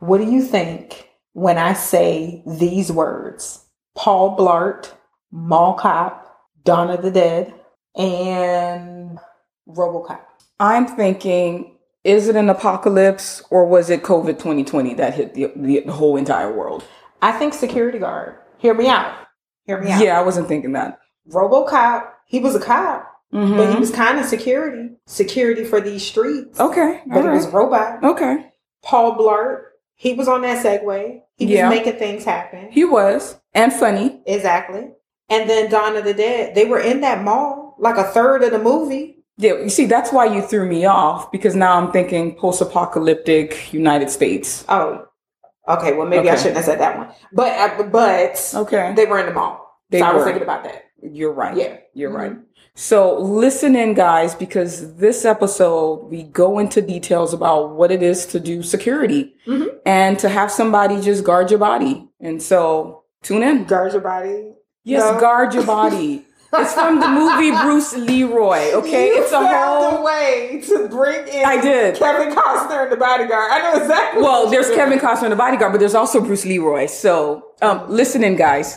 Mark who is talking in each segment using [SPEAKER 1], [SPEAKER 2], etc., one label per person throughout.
[SPEAKER 1] What do you think when I say these words? Paul Blart, Mall Cop, Dawn of the Dead, and Robocop.
[SPEAKER 2] I'm thinking, is it an apocalypse or was it COVID 2020 that hit the, the, the whole entire world?
[SPEAKER 1] I think security guard. Hear me out. Hear me out.
[SPEAKER 2] Yeah, I wasn't thinking that.
[SPEAKER 1] Robocop, he was a cop,
[SPEAKER 2] Mhm.
[SPEAKER 1] but he was kind of security. Security for these streets.
[SPEAKER 2] okay.
[SPEAKER 1] But
[SPEAKER 2] all
[SPEAKER 1] he was robot.
[SPEAKER 2] Okay.
[SPEAKER 1] Paul Blart, he was on that Segway. He was making things happen.
[SPEAKER 2] He was. And funny.
[SPEAKER 1] Exactly. And then Dawn of the Dead, they were in that mall, like a third of the movie.
[SPEAKER 2] Yeah, you see, that's why you threw me off because now I'm thinking post apocalyptic United States.
[SPEAKER 1] Oh, okay. Well, maybe I shouldn't have said that one. But uh, but
[SPEAKER 2] Okay.
[SPEAKER 1] they were in the mall.
[SPEAKER 2] They
[SPEAKER 1] so I was thinking about that.
[SPEAKER 2] You're right.
[SPEAKER 1] Yeah.
[SPEAKER 2] You're
[SPEAKER 1] Mhm.
[SPEAKER 2] right. So listen in, guys, because this episode, we go into details about what it is to do security
[SPEAKER 1] Mhm.
[SPEAKER 2] And to have somebody just guard your body. And so tune in.
[SPEAKER 1] Guard your body.
[SPEAKER 2] Yes,
[SPEAKER 1] No.
[SPEAKER 2] guard your body. It's from the movie Bruce Leroy. Okay,
[SPEAKER 1] You
[SPEAKER 2] it's a
[SPEAKER 1] found
[SPEAKER 2] whole.
[SPEAKER 1] a way to bring in.
[SPEAKER 2] I did.
[SPEAKER 1] Kevin Costner in the bodyguard. I know exactly.
[SPEAKER 2] Well, there's
[SPEAKER 1] you
[SPEAKER 2] Kevin. Costner in the bodyguard, but there's also Bruce Leroy. So um, listen in, guys.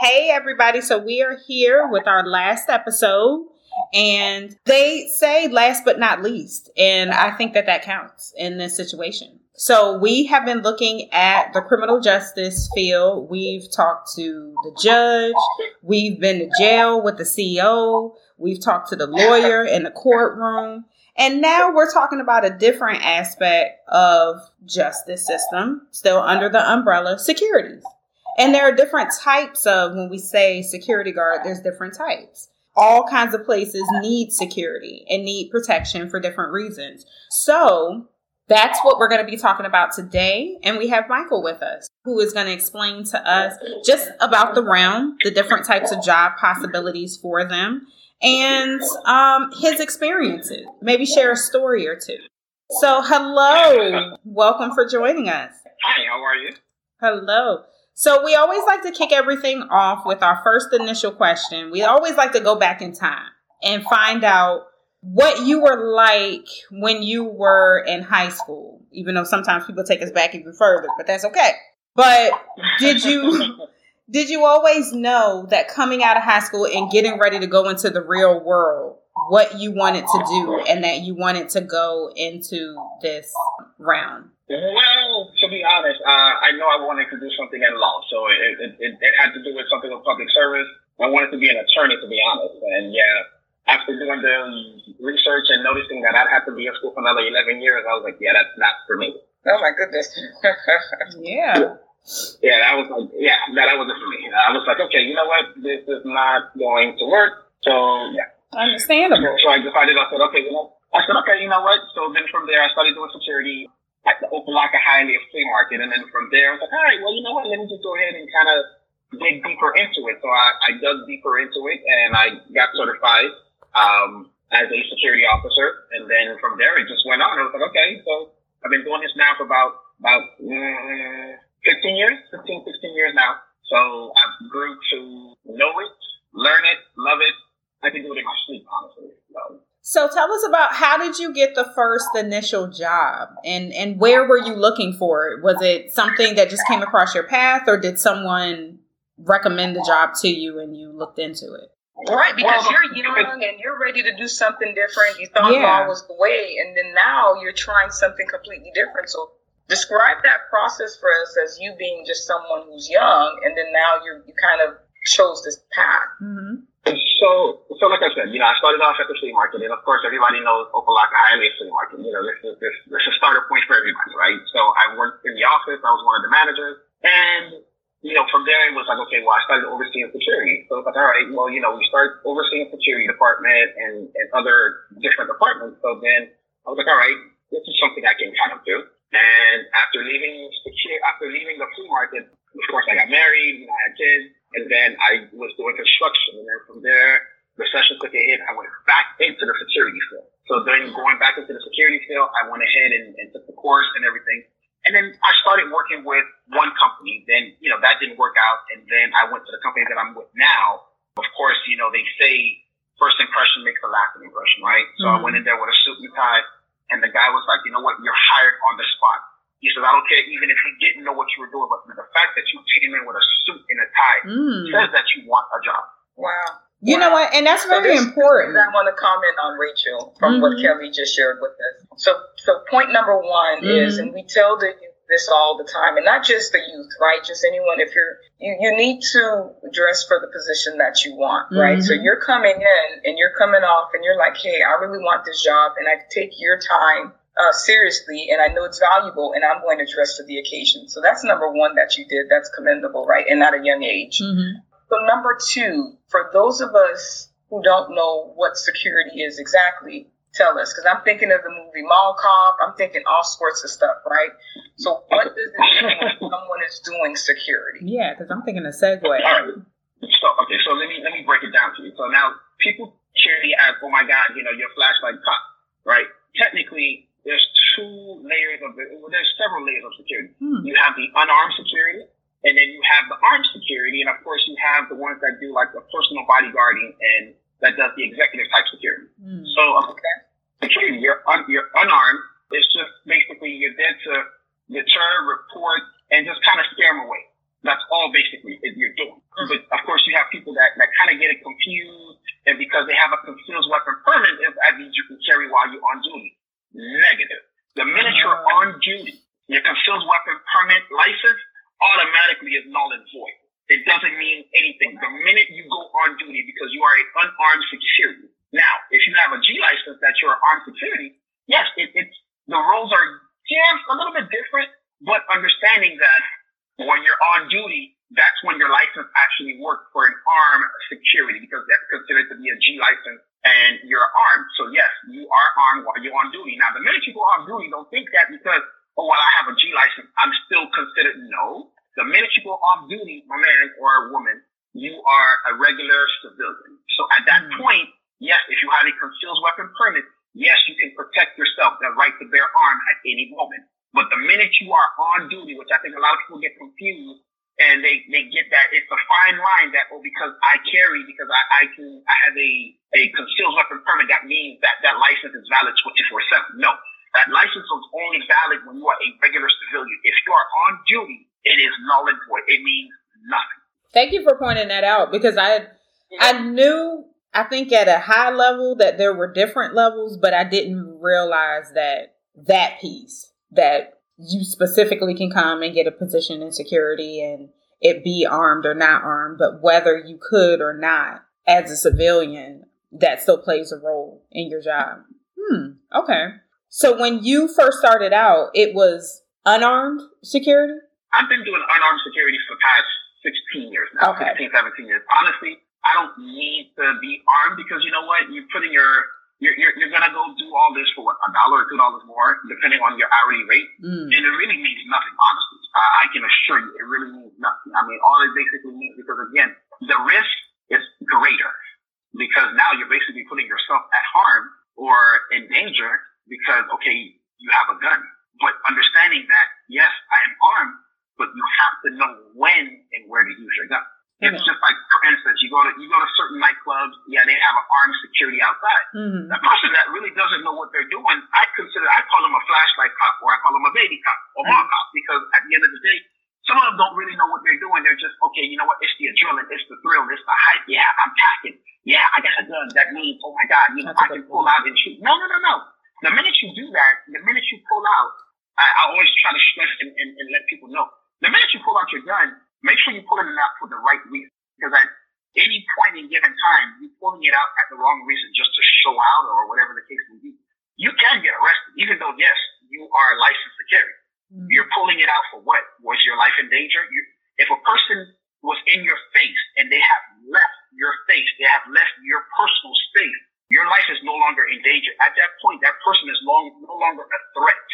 [SPEAKER 3] Hey, everybody. So we are here with our last episode. And they say last but not least. And I think that that counts in this situation. So we have been looking at the criminal justice field. We've talked to the judge. We've been to jail with the CEO. We've talked to the lawyer in the courtroom. And now we're talking about a different aspect of justice system, still under the umbrella securities. And there are different types of when we say security guard, there's different types. All kinds of places need security and need protection for different reasons. So that's what we're going to be talking about today. And we have Michael with us, who is going to explain to us just about the realm, the different types of job possibilities for them, and um, his experiences. Maybe share a story or two. So, hello. Welcome for joining us.
[SPEAKER 4] Hi, how are you?
[SPEAKER 3] Hello. So we always like to kick everything off with our first initial question. We always like to go back in time and find out what you were like when you were in high school, even though sometimes people take us back even further, but that's okay. But did you did you always know that coming out of high school and getting ready to go into the real world, what you wanted to do and that you wanted to go into this realm?
[SPEAKER 4] Well, to be honest, uh, I know I wanted to do something in law, so it, it, it, it had to do with something with public service. I wanted to be an attorney, to be honest. And yeah, after doing the research and noticing that I'd have to be in school for another 11 years, I was like, yeah, that's not for me.
[SPEAKER 5] Oh my goodness.
[SPEAKER 3] Yeah.
[SPEAKER 4] Yeah, that was like, yeah, that, that wasn't for me. I was like, okay, you know what? This is not going to work. So yeah.
[SPEAKER 3] Understandable.
[SPEAKER 4] So I decided, I said, okay, you know, I said, okay, you know what? So then from there, I started doing security at the Opa-locka Hialeah Flea Market. And then from there, I was like, all right, well, you know what? Let me just go ahead and kind of dig deeper into it. So I, I dug deeper into it and I got certified um, as a security officer. And then from there, it just went on. I was like, okay, so I've been doing this now for about, about mm, 15 years, 15, 16 years now. So I grew to know it, learn it, love it. I can do it in my sleep, honestly. So,
[SPEAKER 3] tell us about how did you get the first initial job and and where were you looking for it? Was it something that just came across your path or did someone recommend the job to you and you looked into it?
[SPEAKER 5] Right, because
[SPEAKER 4] Well,
[SPEAKER 5] you're young and you're ready to do something different. You thought
[SPEAKER 3] Yeah.
[SPEAKER 5] law was the way, and then now you're trying something completely different. So describe that process for us as you being just someone who's young, and then now you you kind of chose this path.
[SPEAKER 3] Mm-hmm.
[SPEAKER 4] So, so like I said, you know, I started off at the flea market, and of course, everybody knows Opa-locka Hialeah Flea Market. You know, this is this, this is a starter point for everybody, right? So I worked in the office. I was one of the managers, and you know, from there it was like, okay, well, I started overseeing security. So it's like, all right, well, you know, we start overseeing security department and, and other different departments. So then I was like, all right, this is something I can kind of do. And after leaving security, after leaving the flea market, of course, I got married, you know, I had kids, then I was doing construction. And then from there, recession took a hit. I went back into the security field. So then going back into the security field, I went ahead and, and took the course and everything. And then I started working with one company. Then, you know, that didn't work out. And then I went to the company that I'm with now. Of course, you know, they say first impression makes the lasting impression, right? So mm-hmm. I went in there with a suit and tie, and the guy was like, you know what, you're hired on the spot. He says, I don't care even if you didn't know what you were doing, but the fact that you came in with a suit and a tie mm. says that you want a job.
[SPEAKER 5] Wow.
[SPEAKER 3] You wow. know what? And that's so very important.
[SPEAKER 5] I want to comment on Rachel from mm-hmm. what Kelly just shared with us. So, so point number one mm-hmm. is, and we tell the youth this all the time, and not just the youth, right? Just anyone. If you're, you, you need to dress for the position that you want, right? Mm-hmm. So you're coming in and you're coming off, and you're like, hey, I really want this job, and I take your time uh, seriously and I know it's valuable and I'm going to dress for the occasion. So that's number one that you did. That's commendable, right? And at a young age. Mm-hmm. So number two, for those of us who don't know what security is exactly, tell us. Because I'm thinking of the movie Mall Cop. I'm thinking all sorts of stuff, right? So what does it mean when someone is doing security?
[SPEAKER 3] Yeah, because I'm thinking a segue.
[SPEAKER 4] All right. So, okay, so let me let me break it down to you. So now people security as, oh my God, you know, your flashlight cop, right? Technically, there's two layers of well, there's several layers of security. Hmm. You have the unarmed security, and then you have the armed security, and of course you have the ones that do like the personal bodyguarding and that does the executive type security. Hmm. So okay, security, you're un, you're unarmed. It's just basically you're there to deter, report, and just kind of scare them away. That's all basically you're doing. Mm-hmm. But of course, you have people that, that kind of get it confused, and because they have a concealed weapon permit, that means you can carry while you're on duty. Negative. The minute you're ah. On duty, your concealed weapon permit license automatically is null and void. It doesn't mean anything. The minute you go on duty because you are an unarmed security. Now, if you have a G license that you're armed security, yes, it, it's the rules are just a little bit different, but understanding that when you're on duty, that's when your license actually works for an armed security because that's considered to be a G license and you're armed. So yes, you are armed while you're on duty. Now, the minute you go off duty, that because, oh, well, I have a G license, I'm still considered no. The minute you go off duty, my man or a woman, you are a regular civilian. So at that mm-hmm. point, yes, if you have a concealed weapon permit, yes, you can protect yourself, the right to bear arms at any moment. But the minute you are on duty, which I think a lot of people get confused, and they, they get that it's a fine line that oh because I carry because I, I can I have a, a concealed weapon permit that means that that license is valid 24/7. No, that license is only valid when you are a regular civilian. If you are on duty, it is null and void. It means nothing.
[SPEAKER 3] Thank you for pointing that out because I I knew I think at a high level that there were different levels, but I didn't realize that that piece that you specifically can come and get a position in security and it be armed or not armed, but whether you could or not as a civilian, that still plays a role in your job. Hmm. Okay. So when you first started out, it was unarmed security?
[SPEAKER 4] I've been doing unarmed security for the past 16 years now. Okay. 16, 17 years. Honestly, I don't need to be armed because you know what? You're putting your you're, you're, you're gonna go do all this for what a dollar or two dollars more, depending on your hourly rate, mm. and it really means nothing. Honestly, I, I can assure you, it really means nothing. I mean, all it basically means because again, the risk is greater because now you're basically putting yourself at harm or in danger because okay, you have a gun, but understanding that yes, I am armed, but you have to know when and where to use your gun. It's mm-hmm. just like, for instance, you go to you go to certain nightclubs. Yeah, they have an armed security outside. Mm-hmm. The person that really doesn't know what they're doing, I consider I call them a flashlight cop or I call them a baby cop or mom mm-hmm. cop because at the end of the day, some of them don't really know what they're doing. They're just okay. You know what? It's the adrenaline. It's the thrill. It's the hype. Yeah, I'm packing. Yeah, I got a gun. That means oh my god, you know That's I can pull out and shoot. No, no, no, no. The minute you do that, the minute you pull out, I, I always try to stress and, and, and let people know. The minute you pull out your gun, make sure you pull it out for the right reason. Because at any point in given time, you pulling it out at the wrong reason just to show out or whatever the case may be, you can get arrested, even though, yes, you are licensed to carry. Mm-hmm. You're pulling it out for what? Was your life in danger? You, if a person was in your face and they have left your face, they have left your personal space, your life is no longer in danger. At that point, that person is long, no longer a threat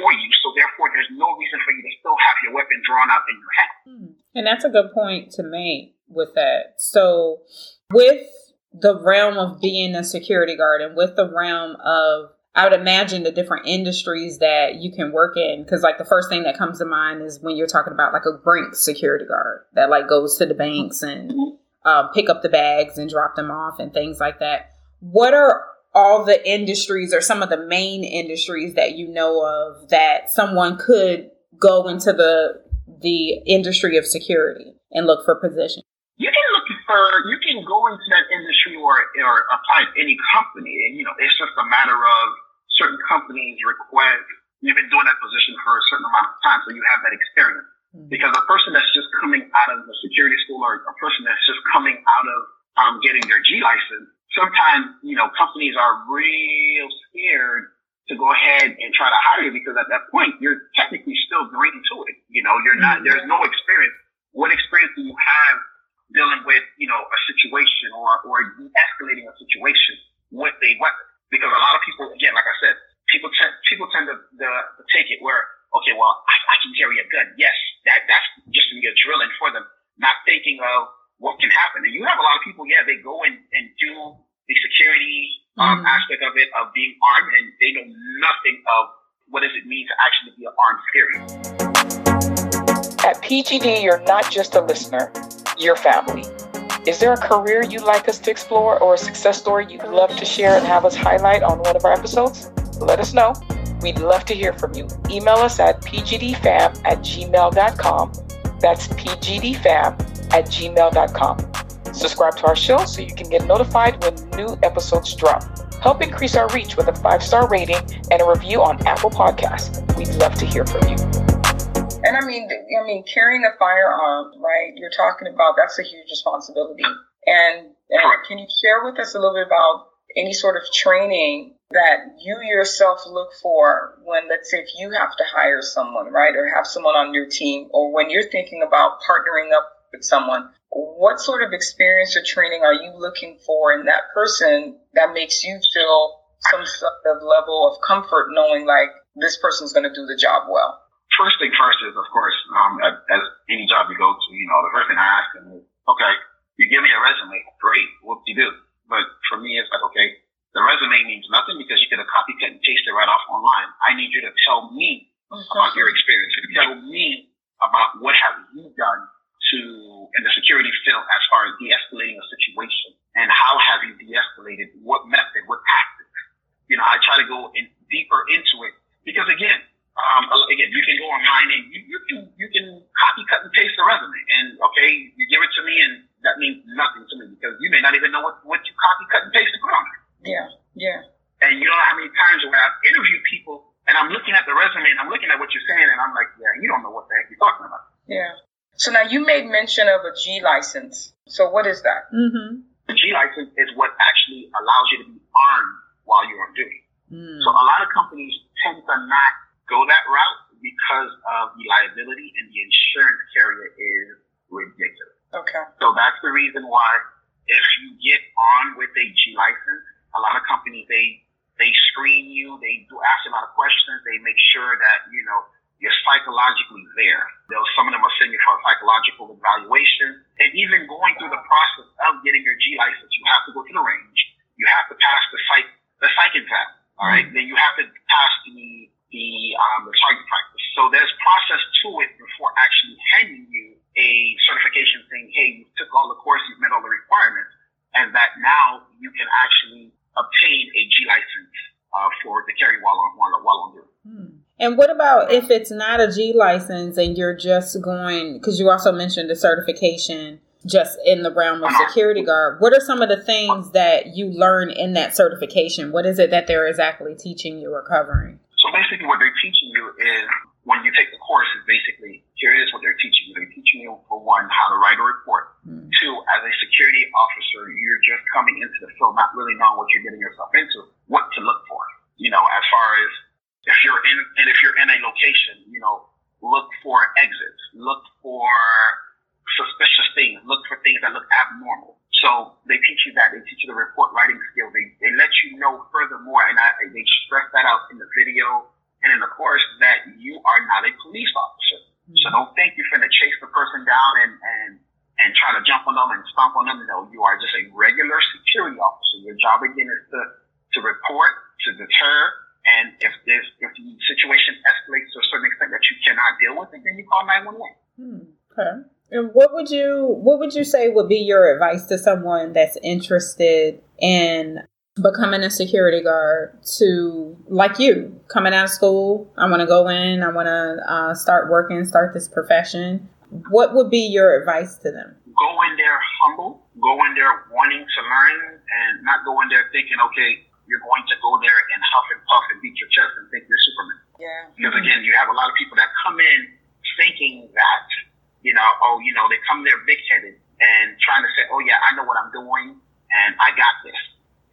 [SPEAKER 4] for you. So therefore, there's no reason for you to still have your weapon drawn out in your hand.
[SPEAKER 3] Hmm. And that's a good point to make with that. So with the realm of being a security guard and with the realm of I would imagine the different industries that you can work in because like the first thing that comes to mind is when you're talking about like a bank security guard that like goes to the banks and uh, pick up the bags and drop them off and things like that. what are all the industries or some of the main industries that you know of that someone could go into the the industry of security and look for positions?
[SPEAKER 4] You can look for you can go into that industry or or apply to any company, and you know it's just a matter of certain companies request you've been doing that position for a certain amount of time, so you have that experience. Mm-hmm. Because a person that's just coming out of the security school or a person that's just coming out of um, getting their G license, sometimes, you know, companies are real scared to go ahead and try to hire you because at that point, you're technically still green to it. You know, you're not, there's no experience. What experience do you have dealing with, you know, a situation or, or de-escalating a situation with a weapon? Because a lot of people, again, like I said, people tend, people tend to, to, to take it where, okay, well, I, I can carry a gun. Yes, that, that's just to be a drilling for them, not thinking of what can happen. And you have a lot of people, yeah, they go and, and do the security um, mm-hmm. aspect of it, of being armed, and they know nothing of what does it mean to actually be an armed security.
[SPEAKER 5] At PGD, you're not just a listener, you're family. Is there a career you'd like us to explore or a success story you'd love to share and have us highlight on one of our episodes? Let us know. We'd love to hear from you. Email us at pgdfam at gmail.com. That's pgdfam at gmail.com. Subscribe to our show so you can get notified when new episodes drop. Help increase our reach with a five star rating and a review on Apple Podcasts. We'd love to hear from you. And I mean, I mean, carrying a firearm, right? You're talking about that's a huge responsibility. And, and can you share with us a little bit about any sort of training that you yourself look for when, let's say, if you have to hire someone, right, or have someone on your team, or when you're thinking about partnering up with someone, what sort of experience or training are you looking for in that person that makes you feel some sort of level of comfort knowing like this person's going to do the job well?
[SPEAKER 4] First thing first is, of course, um, as any job you go to, you know, the first thing I ask them is, okay, you give me a resume, great, what do you do? But for me, it's like, okay, the resume means nothing because you could have copy, cut, and paste it right off online. I need you to tell me mm-hmm. about your experience. You tell me about what have you done to in the security field as far as de-escalating a situation and how have you de-escalated what method what tactics you know i try to go in deeper into it because again um, again you can go online and you, you can you can copy cut and paste the resume and okay you give it to me and that means nothing to me because you may not even know what, what you copy cut and paste and put on there
[SPEAKER 5] yeah yeah
[SPEAKER 4] and you know how many times where i've interviewed people and i'm looking at the resume and i'm looking at what you're saying and i'm like yeah you don't know what the heck you're talking about
[SPEAKER 5] yeah so now you made mention of a G license. So what is that?
[SPEAKER 3] Mm-hmm.
[SPEAKER 4] The G license is what actually allows you to be armed while you're on duty. Mm. So a lot of companies tend to not go that route because of the liability and the insurance carrier is ridiculous.
[SPEAKER 5] Okay.
[SPEAKER 4] So that's the reason why if you get on with a G license, a lot of companies they they screen you, they do ask a lot of questions, they make sure that you know you're psychologically there. They'll, some of them will send you for a psychological evaluation. And even going through the process of getting your G license, you have to go to the range. You have to pass the psych, the psych exam. All right? mm-hmm. Then you have to pass the, the, um, the target practice. So there's process to it before actually handing you a certification saying, hey, you took all the courses, you've met all the requirements, and that now you can actually obtain a G license uh, for the carry while on while, while on duty.
[SPEAKER 3] Hmm. And what about if it's not a G license and you're just going, because you also mentioned the certification just in the realm of security guard. What are some of the things that you learn in that certification? What is it that they're exactly teaching you or covering?
[SPEAKER 4] So basically, what they're teaching you is when you take the course, is basically here is what they're teaching you. They're teaching you for one how to write a report. Mm. Two, as a security officer, you're just coming into the field not really knowing what you're getting yourself into, what to look for. You know, as far as if you're in and if you're in a location, you know, look for exits, look for suspicious things, look for things that look abnormal. So they teach you that. They teach you the report writing skill. They they let you know furthermore, and I, they stress that out in the video and in the course that you are not a police officer. Mm-hmm. So don't think you're going to chase the person down and and and try to jump on them and stomp on them. No, you are just a regular security officer. Your job again is to to report, to deter, and if this, if the situation escalates to a certain extent that you cannot deal with it, then you call 911.
[SPEAKER 3] Hmm. Okay. And what would you what would you say would be your advice to someone that's interested in becoming a security guard to like you coming out of school i want to go in i want to uh, start working start this profession what would be your advice to them
[SPEAKER 4] go in there humble go in there wanting to learn and not go in there thinking okay you're going to go there and huff and puff and beat your chest and think you're superman
[SPEAKER 5] Yeah.
[SPEAKER 4] because again you have a lot of people that come in thinking that you know oh you know they come there big headed and trying to say oh yeah i know what i'm doing and i got this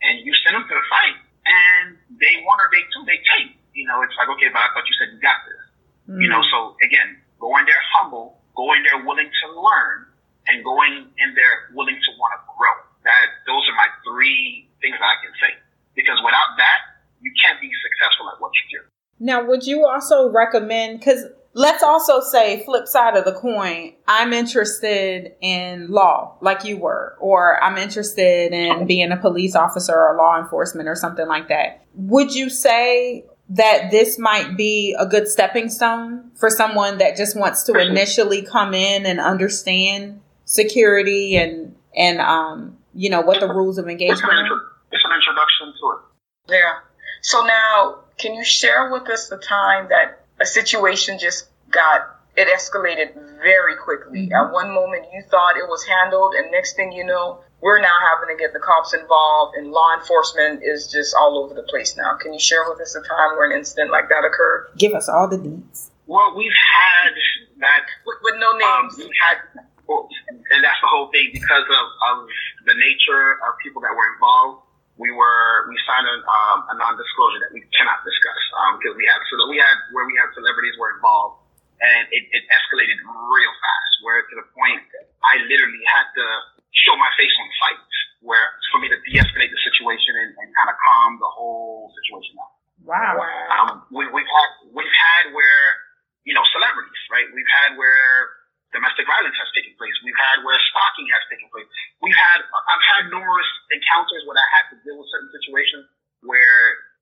[SPEAKER 4] and you send them to the fight, and day one or day two, they take. You know, it's like, okay, but I thought you said you got this.
[SPEAKER 3] Mm.
[SPEAKER 4] You know, so again, go in there humble, go in there willing to learn, and going in there willing to want to grow. That those are my three things that I can say. Because without that, you can't be successful at what you do.
[SPEAKER 3] Now, would you also recommend? Because let's also say, flip side of the coin, I'm interested in law, like you were, or I'm interested in being a police officer or law enforcement or something like that. Would you say that this might be a good stepping stone for someone that just wants to initially come in and understand security and and um you know what the rules of engagement are?
[SPEAKER 4] intro- it's an introduction to it.
[SPEAKER 5] Yeah. So now, can you share with us the time that a situation just got it escalated very quickly? At one moment, you thought it was handled, and next thing you know, we're now having to get the cops involved, and law enforcement is just all over the place now. Can you share with us a time where an incident like that occurred
[SPEAKER 3] Give us all the deets.
[SPEAKER 4] Well, we've had that
[SPEAKER 5] with, with no
[SPEAKER 4] Um,
[SPEAKER 5] names?
[SPEAKER 4] we had, well, and that's the whole thing because of, of the nature of people that were involved. We were we signed a, um, a non-disclosure that we cannot discuss because we had so we had where we had celebrities were involved, and it, it escalated real fast. Where to the point I literally had to show my face on site, where for me to de-escalate the situation and, and kind of calm the whole situation down.
[SPEAKER 3] Wow.
[SPEAKER 4] Um, we, we've had we've had where you know celebrities, right? We've had where domestic violence has taken place. We've had where stalking has taken place. We've had I've had numerous encounters where I had to deal with certain situations where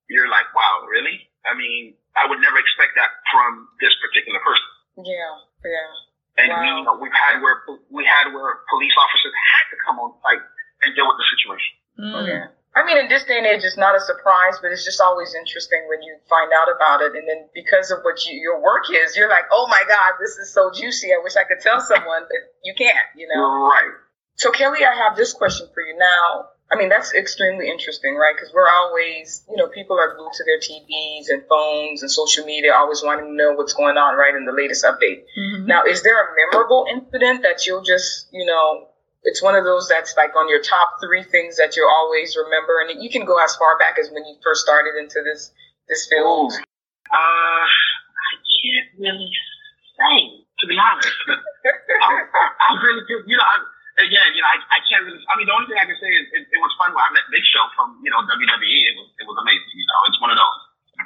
[SPEAKER 4] you're like, wow, really? I mean, I would never expect that from this particular person.
[SPEAKER 5] Yeah, yeah.
[SPEAKER 4] And we,
[SPEAKER 5] Wow.
[SPEAKER 4] you know, we've had where we had where police officers had to come on site and deal with the situation.
[SPEAKER 3] Mm.
[SPEAKER 5] Yeah. I mean, in this day and age, it's not a surprise, but it's just always interesting when you find out about it. And then because of what you, your work is, you're like, oh my God, this is so juicy. I wish I could tell someone, but you can't, you know?
[SPEAKER 4] Right.
[SPEAKER 5] So, Kelly, I have this question for you now. I mean, that's extremely interesting, right? Because we're always, you know, people are glued to their TVs and phones and social media, always wanting to know what's going on, right, in the latest update.
[SPEAKER 3] Mhm.
[SPEAKER 5] Now, is there a memorable incident that you'll just, you know, it's one of those that's like on your top three things that you'll always remember, and you can go as far back as when you first started into this this field.
[SPEAKER 4] Uh, I can't really say, to be honest. I, I really do. You know, I, again, you know, I, I can't really. I mean, the only thing I can say is it, it was fun when I met Big Show from you know WWE. It was it was amazing. You know, it's one of those.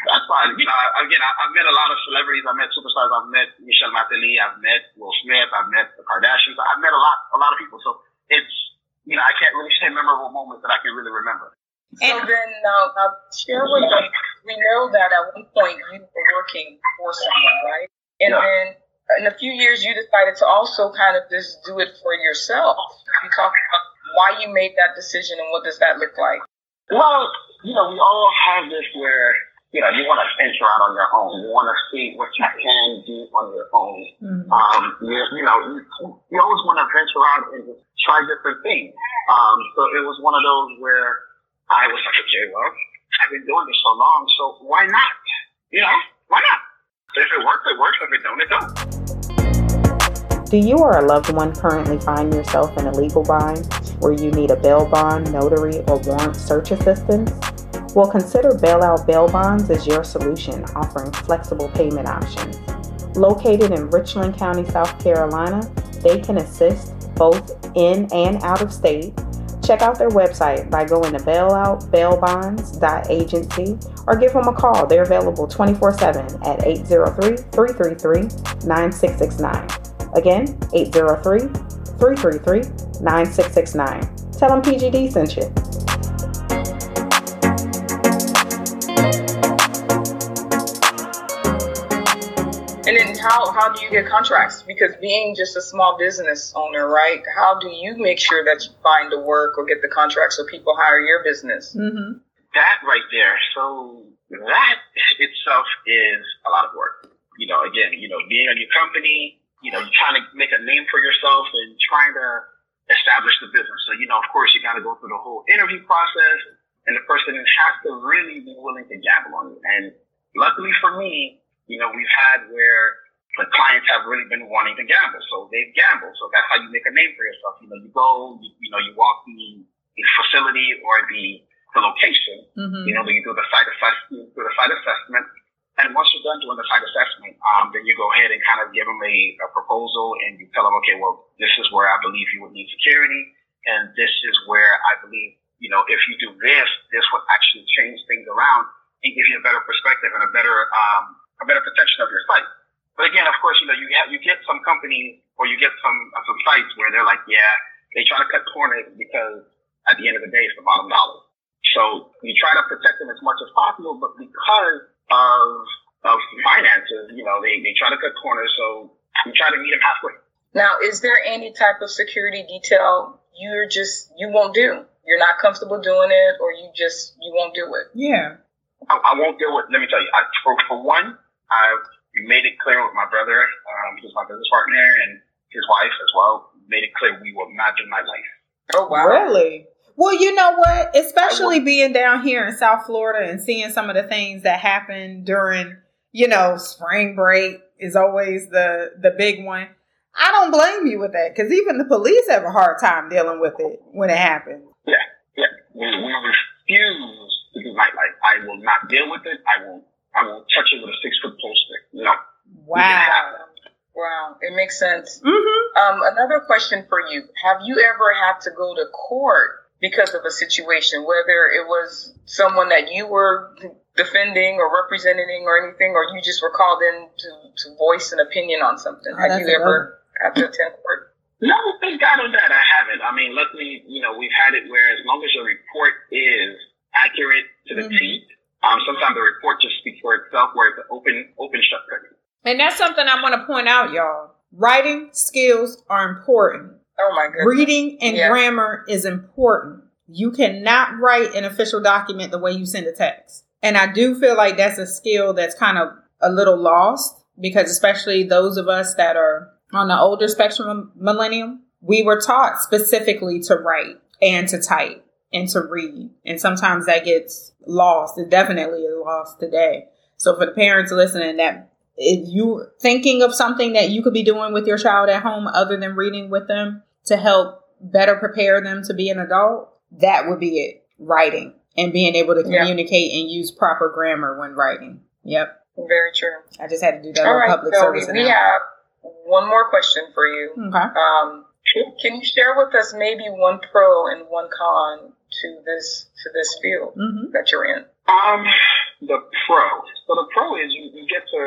[SPEAKER 4] That's fine. You know, I- again, I've met a lot of celebrities. I've met superstars. I've met Michelle Matheny. I've met Will Smith. I've met the Kardashians. I've met a lot, a lot of people. So it's, you know, I can't really say memorable moments that I can really remember.
[SPEAKER 5] So then, uh, now, now share with us. We know that at one point you were working for someone, right? And
[SPEAKER 4] Yeah.
[SPEAKER 5] then in a few years, you decided to also kind of just do it for yourself. You talk about why you made that decision and what does that look like?
[SPEAKER 4] Well, you know, we all have this where, you know, you want to venture out on your own. You want to see what you can do on your own.
[SPEAKER 3] Mhm.
[SPEAKER 4] Um, you, you know, you, you always want to venture out and just try different things. Um, so it was one of those where I was like, okay, well, I've been doing this so long, so why not? You know, why not? If it works, it works. If it don't, it don't.
[SPEAKER 1] Do you or a loved one currently find yourself in a legal bind where you need a bail bond, notary, or warrant search assistance? Well, consider Bailout Bail Bonds as your solution, offering flexible payment options. Located in Richland County, South Carolina, they can assist both in and out of state. Check out their website by going to bailoutbailbonds.agency or give them a call. They're available 24 7 at 803 333 9669. Again, 803 333 9669. Tell them PGD sent you.
[SPEAKER 5] How, how do you get contracts? Because being just a small business owner, right? How do you make sure that you find the work or get the contracts so people hire your business?
[SPEAKER 3] Mhm.
[SPEAKER 4] that right there. So that itself is a lot of work. You know, again, you know, being a new company, you know, you're trying to make a name for yourself and trying to establish the business. So, you know, of course, you got to go through the whole interview process, and the person has to really be willing to gamble on you. And luckily for me, you know, we've had where the clients have really been wanting to gamble, so they've gambled. So that's how you make a name for yourself. You know, you go, you, you know, you walk the, the facility or the the location. Mm-hmm. You know, you do the site assessment, do the site assessment, and once you're done doing the site assessment, um, then you go ahead and kind of give them a, a proposal, and you tell them, okay, well, this is where I believe you would need security, and this is where I believe, you know, if you do this, this would actually change things around and give you a better perspective and a better um, a better protection of your site. But again, of course, you know, you have, you get some companies or you get some, uh, some sites where they're like, yeah, they try to cut corners because at the end of the day, it's the bottom dollar. So you try to protect them as much as possible, but because of, of finances, you know, they, they try to cut corners. So you try to meet them halfway.
[SPEAKER 5] Now, is there any type of security detail you're just, you won't do? You're not comfortable doing it or you just, you won't do it?
[SPEAKER 3] Yeah.
[SPEAKER 4] I, I won't deal with, let me tell you, I, for, for one, I've made it clear with my brother, um, who's my business partner, and his wife as well, made it clear we will not do my life.
[SPEAKER 3] Oh, wow. Really? Well, you know what? Especially being down here in South Florida and seeing some of the things that happen during, you know, spring break is always the the big one. I don't blame you with that because even the police have a hard time dealing with it when it happens.
[SPEAKER 4] Yeah, yeah. We, we refuse to do nightlife. I will not deal with it. I won't I won't touch it with a six foot pole stick. No.
[SPEAKER 5] Wow. Wow, it makes sense. Mm-hmm. Um, another question for you: Have you ever had to go to court because of a situation, whether it was someone that you were defending or representing or anything, or you just were called in to, to voice an opinion on something? Oh, Have you ever had to attend court?
[SPEAKER 4] No, thank God on that. I haven't. I mean, luckily, you know, we've had it where as long as your report is accurate to the mm-hmm. T, um, sometimes the report just speaks for itself, where it's an open, open shut credit.
[SPEAKER 3] And that's something I want to point out, y'all. Writing skills are important.
[SPEAKER 5] Oh my goodness.
[SPEAKER 3] Reading and yeah. grammar is important. You cannot write an official document the way you send a text. And I do feel like that's a skill that's kind of a little lost because especially those of us that are on the older spectrum of millennium, we were taught specifically to write and to type and to read. And sometimes that gets lost. It definitely is lost today. So for the parents listening that if you're thinking of something that you could be doing with your child at home other than reading with them to help better prepare them to be an adult, that would be it. Writing and being able to communicate yeah. and use proper grammar when writing. Yep.
[SPEAKER 5] Very true.
[SPEAKER 3] I just had to do that All right, public so service.
[SPEAKER 5] We have one more question for you. Okay. Um, can you share with us maybe one pro and one con to this to this field mm-hmm. that you're in?
[SPEAKER 4] Um, the pro. So the pro is you, you get to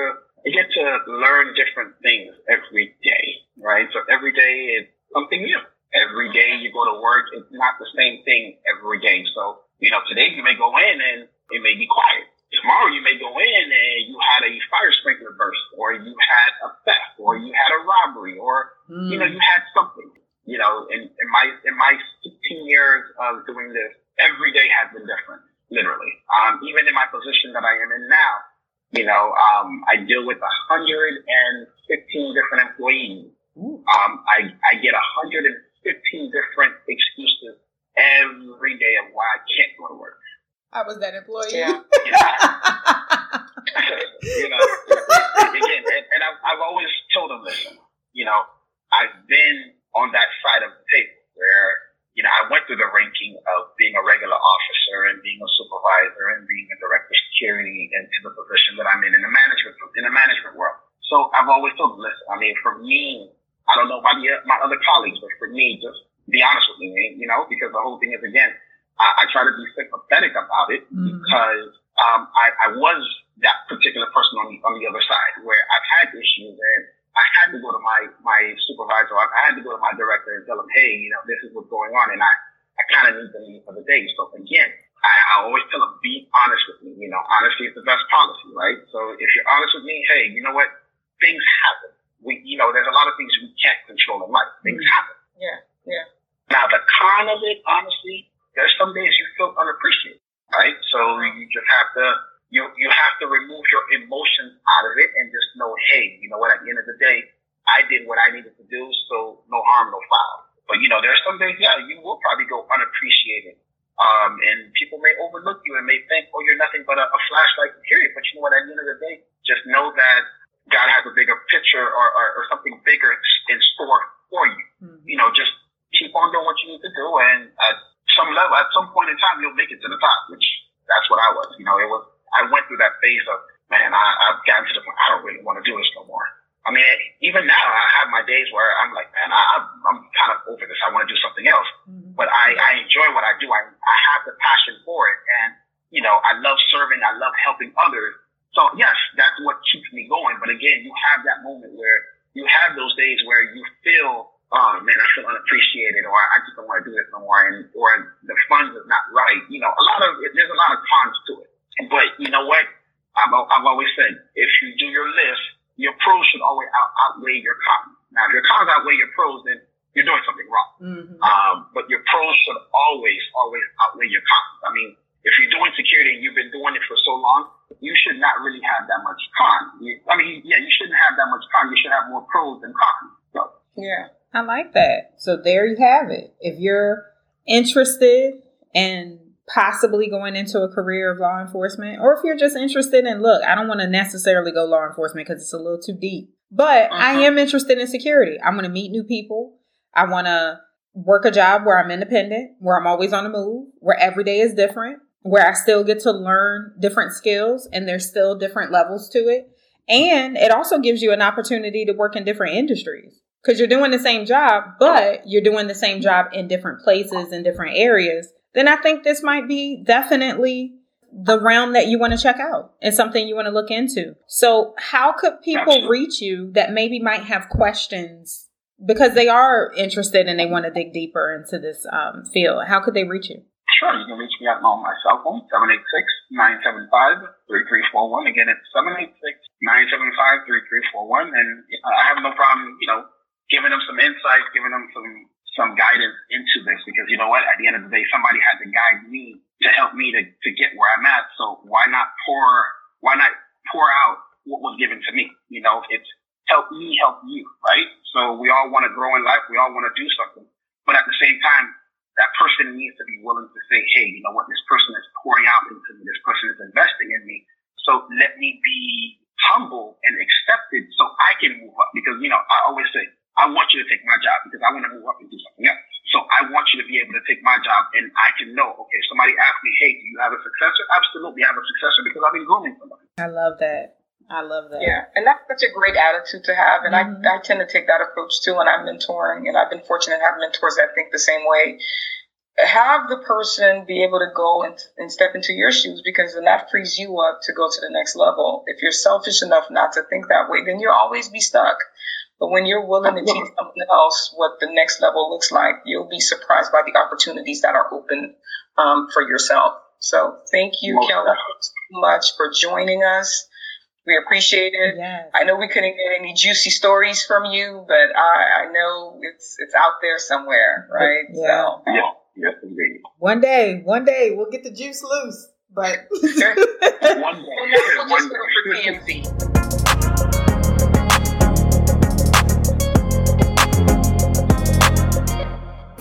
[SPEAKER 4] you get to learn different things every day, right? So every day is something new. Every day you go to work, it's not the same thing every day. So you know, today you may go in and it may be quiet. Tomorrow you may go in and you had a fire sprinkler burst, or you had a theft, or you had a robbery, or mm. you know you had something you know, in, in my in my 15 years of doing this, every day has been different, literally. Um, even in my position that I am in now, you know, um, I deal with 115 different employees. Um, I, I get 115 different excuses every day of why I can't go to work.
[SPEAKER 3] I was that employee.
[SPEAKER 4] Yeah. you know, again, and, and I've, I've always told them, listen, you know, I've been on that side of the table where, you know, I went through the ranking of being a regular officer and being a supervisor and being a director of security into the position that I'm in in the management, in the management world. So I've always told them, listen, I mean, for me, I don't know about the, my other colleagues, but for me, just be honest with me, you know, because the whole thing is, again, I, I try to be sympathetic about it mm-hmm. because um, I, I was that particular person on the, on the other side where I've had issues and I had to go to my, my supervisor. I had to go to my director and tell him, hey, you know, this is what's going on. And I, I kind of need to leave for the day. So again, I, I always tell them, be honest with me. You know, honesty is the best policy, right? So if you're honest with me, hey, you know what? Things happen. We, you know, there's a lot of things we can't control in life. Things mm-hmm. happen.
[SPEAKER 5] Yeah, yeah.
[SPEAKER 4] Now, the con of it, honestly, there's some days you feel unappreciated, right? So you just have to you you have to remove your emotions out of it and just know, hey, you know what? At the end of the day, I did what I needed to do, so no harm, no foul. But you know, there are some days, yeah, you will probably go unappreciated. Um, and people may overlook you and may think, oh, you're nothing but a, a flashlight period. But you know what? At the end of the day, just know that God has a bigger picture or, or, or something bigger in store for you. Mm-hmm. You know, just keep on doing what you need to do. And at some level, at some point in time, you'll make it to the top, which that's what I was. You know, it was, I went through that phase of, man, I, I've gotten to the point, I don't really want to do this no more. I mean, even now, I have my days where I'm like, man, I, I'm kind of over this. I want to do something else. Mm-hmm. But I, I enjoy what I do. I, I have the passion for it. And, you know, I love serving. I love helping others. So, yes, that's what keeps me going. But again, you have that moment where you have those days where you feel, oh, man, I feel unappreciated or I just don't want to do this no more. And, or the funds is not right. You know, a lot of, there's a lot of cons to it. But you know what? I've, I've always said, if you do your list, your pros should always out, outweigh your cons. Now, if your cons outweigh your pros, then you're doing something wrong. Mm-hmm. Um, but your pros should always, always outweigh your cons. I mean, if you're doing security and you've been doing it for so long, you should not really have that much con. You, I mean, yeah, you shouldn't have that much con. You should have more pros than cons. So.
[SPEAKER 3] Yeah, I like that. So there you have it. If you're interested and possibly going into a career of law enforcement, or if you're just interested in, look, I don't want to necessarily go law enforcement because it's a little too deep, but uh-huh. I am interested in security. I want to meet new people. I want to work a job where I'm independent, where I'm always on the move, where every day is different, where I still get to learn different skills and there's still different levels to it. And it also gives you an opportunity to work in different industries because you're doing the same job, but you're doing the same job in different places in different areas then I think this might be definitely the realm that you want to check out and something you want to look into. So, how could people reach you that maybe might have questions because they are interested and they want to dig deeper into this um, field? How could they reach you?
[SPEAKER 4] Sure, you can reach me at on my cell phone, 786-975-3341. Again, it's 786-975-3341. And I have no problem, you know, giving them some insights, giving them some some guidance into this because you know what? At the end of the day, somebody had to guide me to help me to, to get where I'm at. So why not pour, why not pour out what was given to me? You know, it's help me help you, right? So we all want to grow in life. We all want to do something. But at the same time, that person needs to be willing to say, hey, you know what? This person is pouring out into me. This person is investing in me. So let me be humble and accepted so I can move up. Because, you know, I always say, I want you to take my job because I want to move up and do something else. So I want you to be able to take my job and I can know, okay, somebody asked me, hey, do you have a successor? Absolutely, I have a successor because I've been grooming somebody.
[SPEAKER 3] I love that. I love that.
[SPEAKER 5] Yeah, and that's such a great attitude to have. And mm-hmm. I, I tend to take that approach too when I'm mentoring. And I've been fortunate to have mentors that think the same way. Have the person be able to go and, and step into your shoes because then that frees you up to go to the next level. If you're selfish enough not to think that way, then you'll always be stuck. But when you're willing to teach someone else what the next level looks like, you'll be surprised by the opportunities that are open um, for yourself. So thank you, Kelly, so much for joining us. We appreciate it. Yes. I know we couldn't get any juicy stories from you, but I, I know it's it's out there somewhere, right?
[SPEAKER 3] Yeah. So.
[SPEAKER 4] Yeah. Yes, indeed.
[SPEAKER 3] One day, one day we'll get the juice loose. But one day.
[SPEAKER 5] We'll just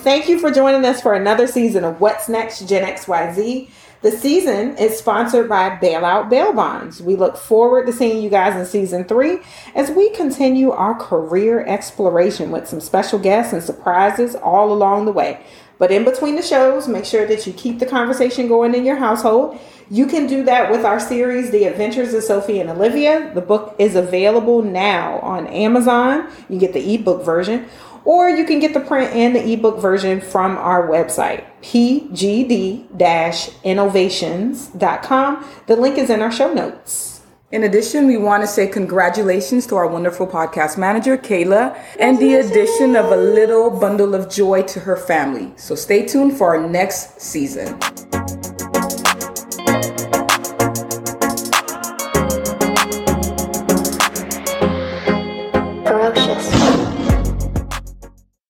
[SPEAKER 1] Thank you for joining us for another season of What's Next Gen XYZ. The season is sponsored by Bailout Bail Bonds. We look forward to seeing you guys in season three as we continue our career exploration with some special guests and surprises all along the way. But in between the shows, make sure that you keep the conversation going in your household. You can do that with our series, The Adventures of Sophie and Olivia. The book is available now on Amazon. You get the ebook version or you can get the print and the ebook version from our website, pgd-innovations.com. The link is in our show notes.
[SPEAKER 2] In addition, we want to say congratulations to our wonderful podcast manager, Kayla, and the addition of a little bundle of joy to her family. So stay tuned for our next season.